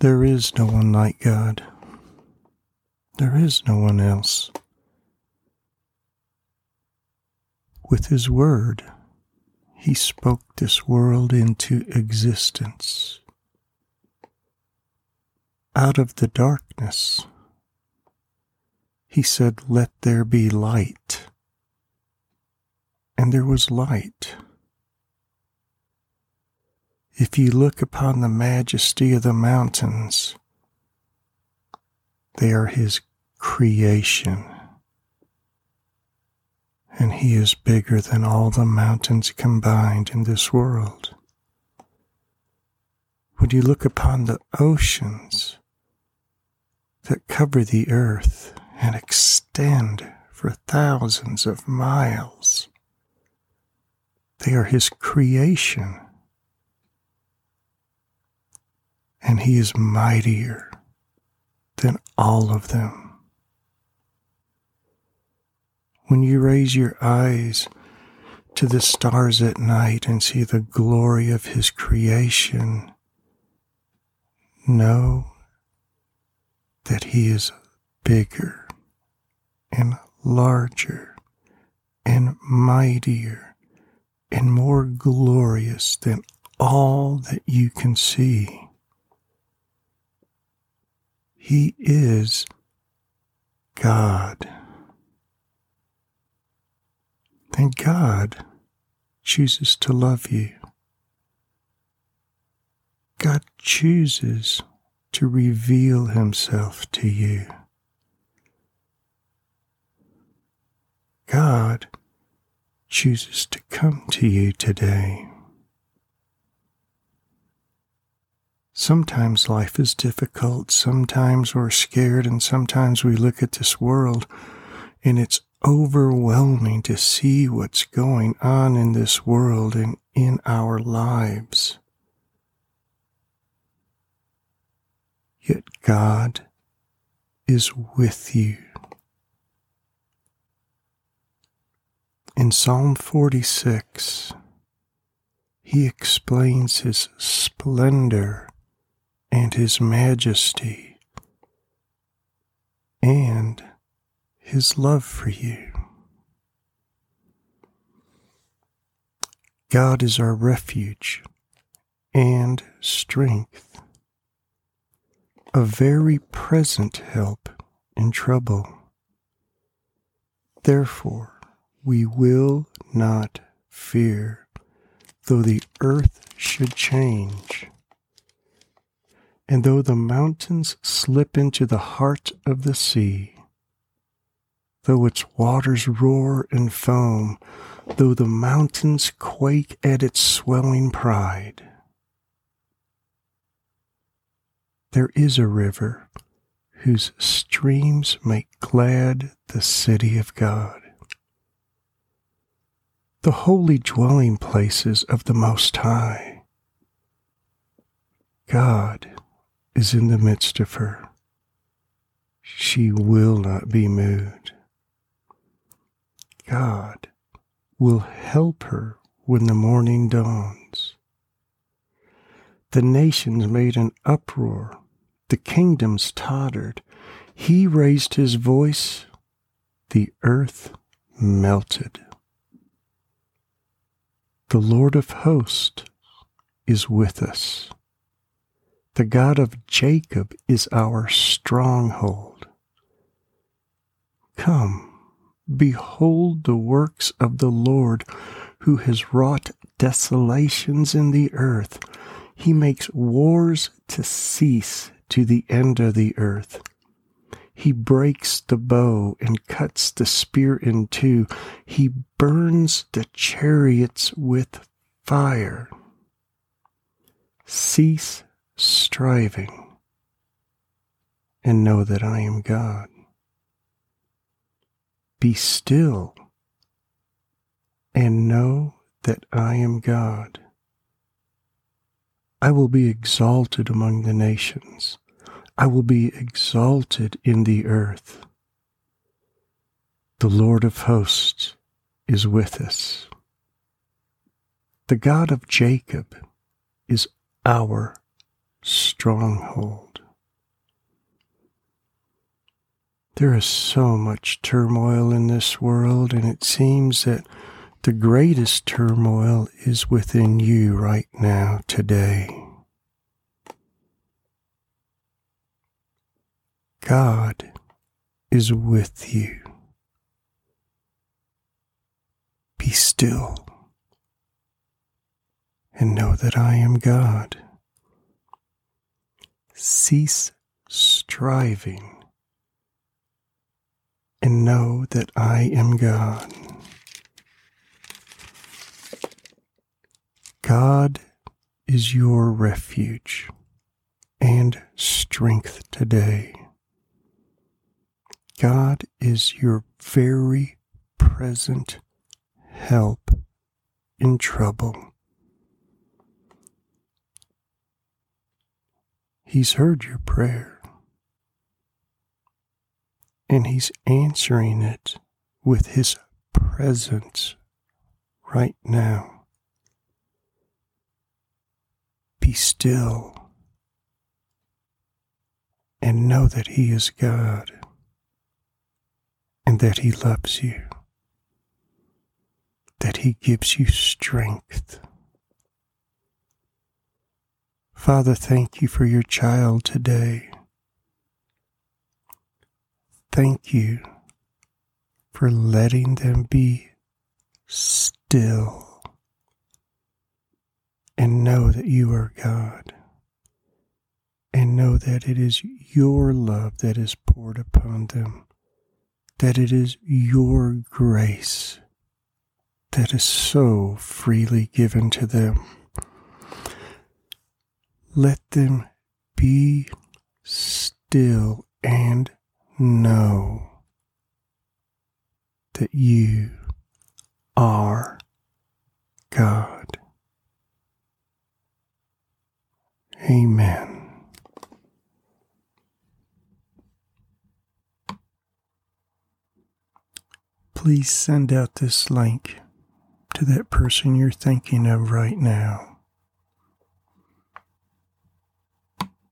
There is no one like God. There is no one else. With His Word, He spoke this world into existence. Out of the darkness, He said, Let there be light. And there was light. If you look upon the majesty of the mountains, they are His creation. And He is bigger than all the mountains combined in this world. When you look upon the oceans that cover the earth and extend for thousands of miles, they are His creation and he is mightier than all of them. When you raise your eyes to the stars at night and see the glory of his creation, know that he is bigger and larger and mightier and more glorious than all that you can see. He is God. And God chooses to love you. God chooses to reveal himself to you. God chooses to come to you today. Sometimes life is difficult, sometimes we're scared, and sometimes we look at this world and it's overwhelming to see what's going on in this world and in our lives. Yet God is with you. In Psalm 46, he explains his splendor and His majesty and His love for you. God is our refuge and strength, a very present help in trouble. Therefore, we will not fear, though the earth should change and though the mountains slip into the heart of the sea, though its waters roar and foam, though the mountains quake at its swelling pride, there is a river whose streams make glad the city of God, the holy dwelling places of the Most High. God is in the midst of her. She will not be moved. God will help her when the morning dawns. The nations made an uproar, the kingdoms tottered. He raised his voice, the earth melted. The Lord of hosts is with us. The God of Jacob is our stronghold. Come, behold the works of the Lord, who has wrought desolations in the earth. He makes wars to cease to the end of the earth. He breaks the bow and cuts the spear in two. He burns the chariots with fire. Cease striving and know that I am God. Be still and know that I am God. I will be exalted among the nations. I will be exalted in the earth. The Lord of hosts is with us. The God of Jacob is our stronghold. There is so much turmoil in this world, and it seems that the greatest turmoil is within you right now, today. God is with you. Be still and know that I am God. Cease striving and know that I am God. God is your refuge and strength today. God is your very present help in trouble. He's heard your prayer and He's answering it with His presence right now. Be still and know that He is God and that He loves you, that He gives you strength. Father, thank you for your child today thank you for letting them be still and know that you are God and know that it is your love that is poured upon them, that it is your grace that is so freely given to them. Let them be still and know that you are God. Amen. Please send out this link to that person you're thinking of right now.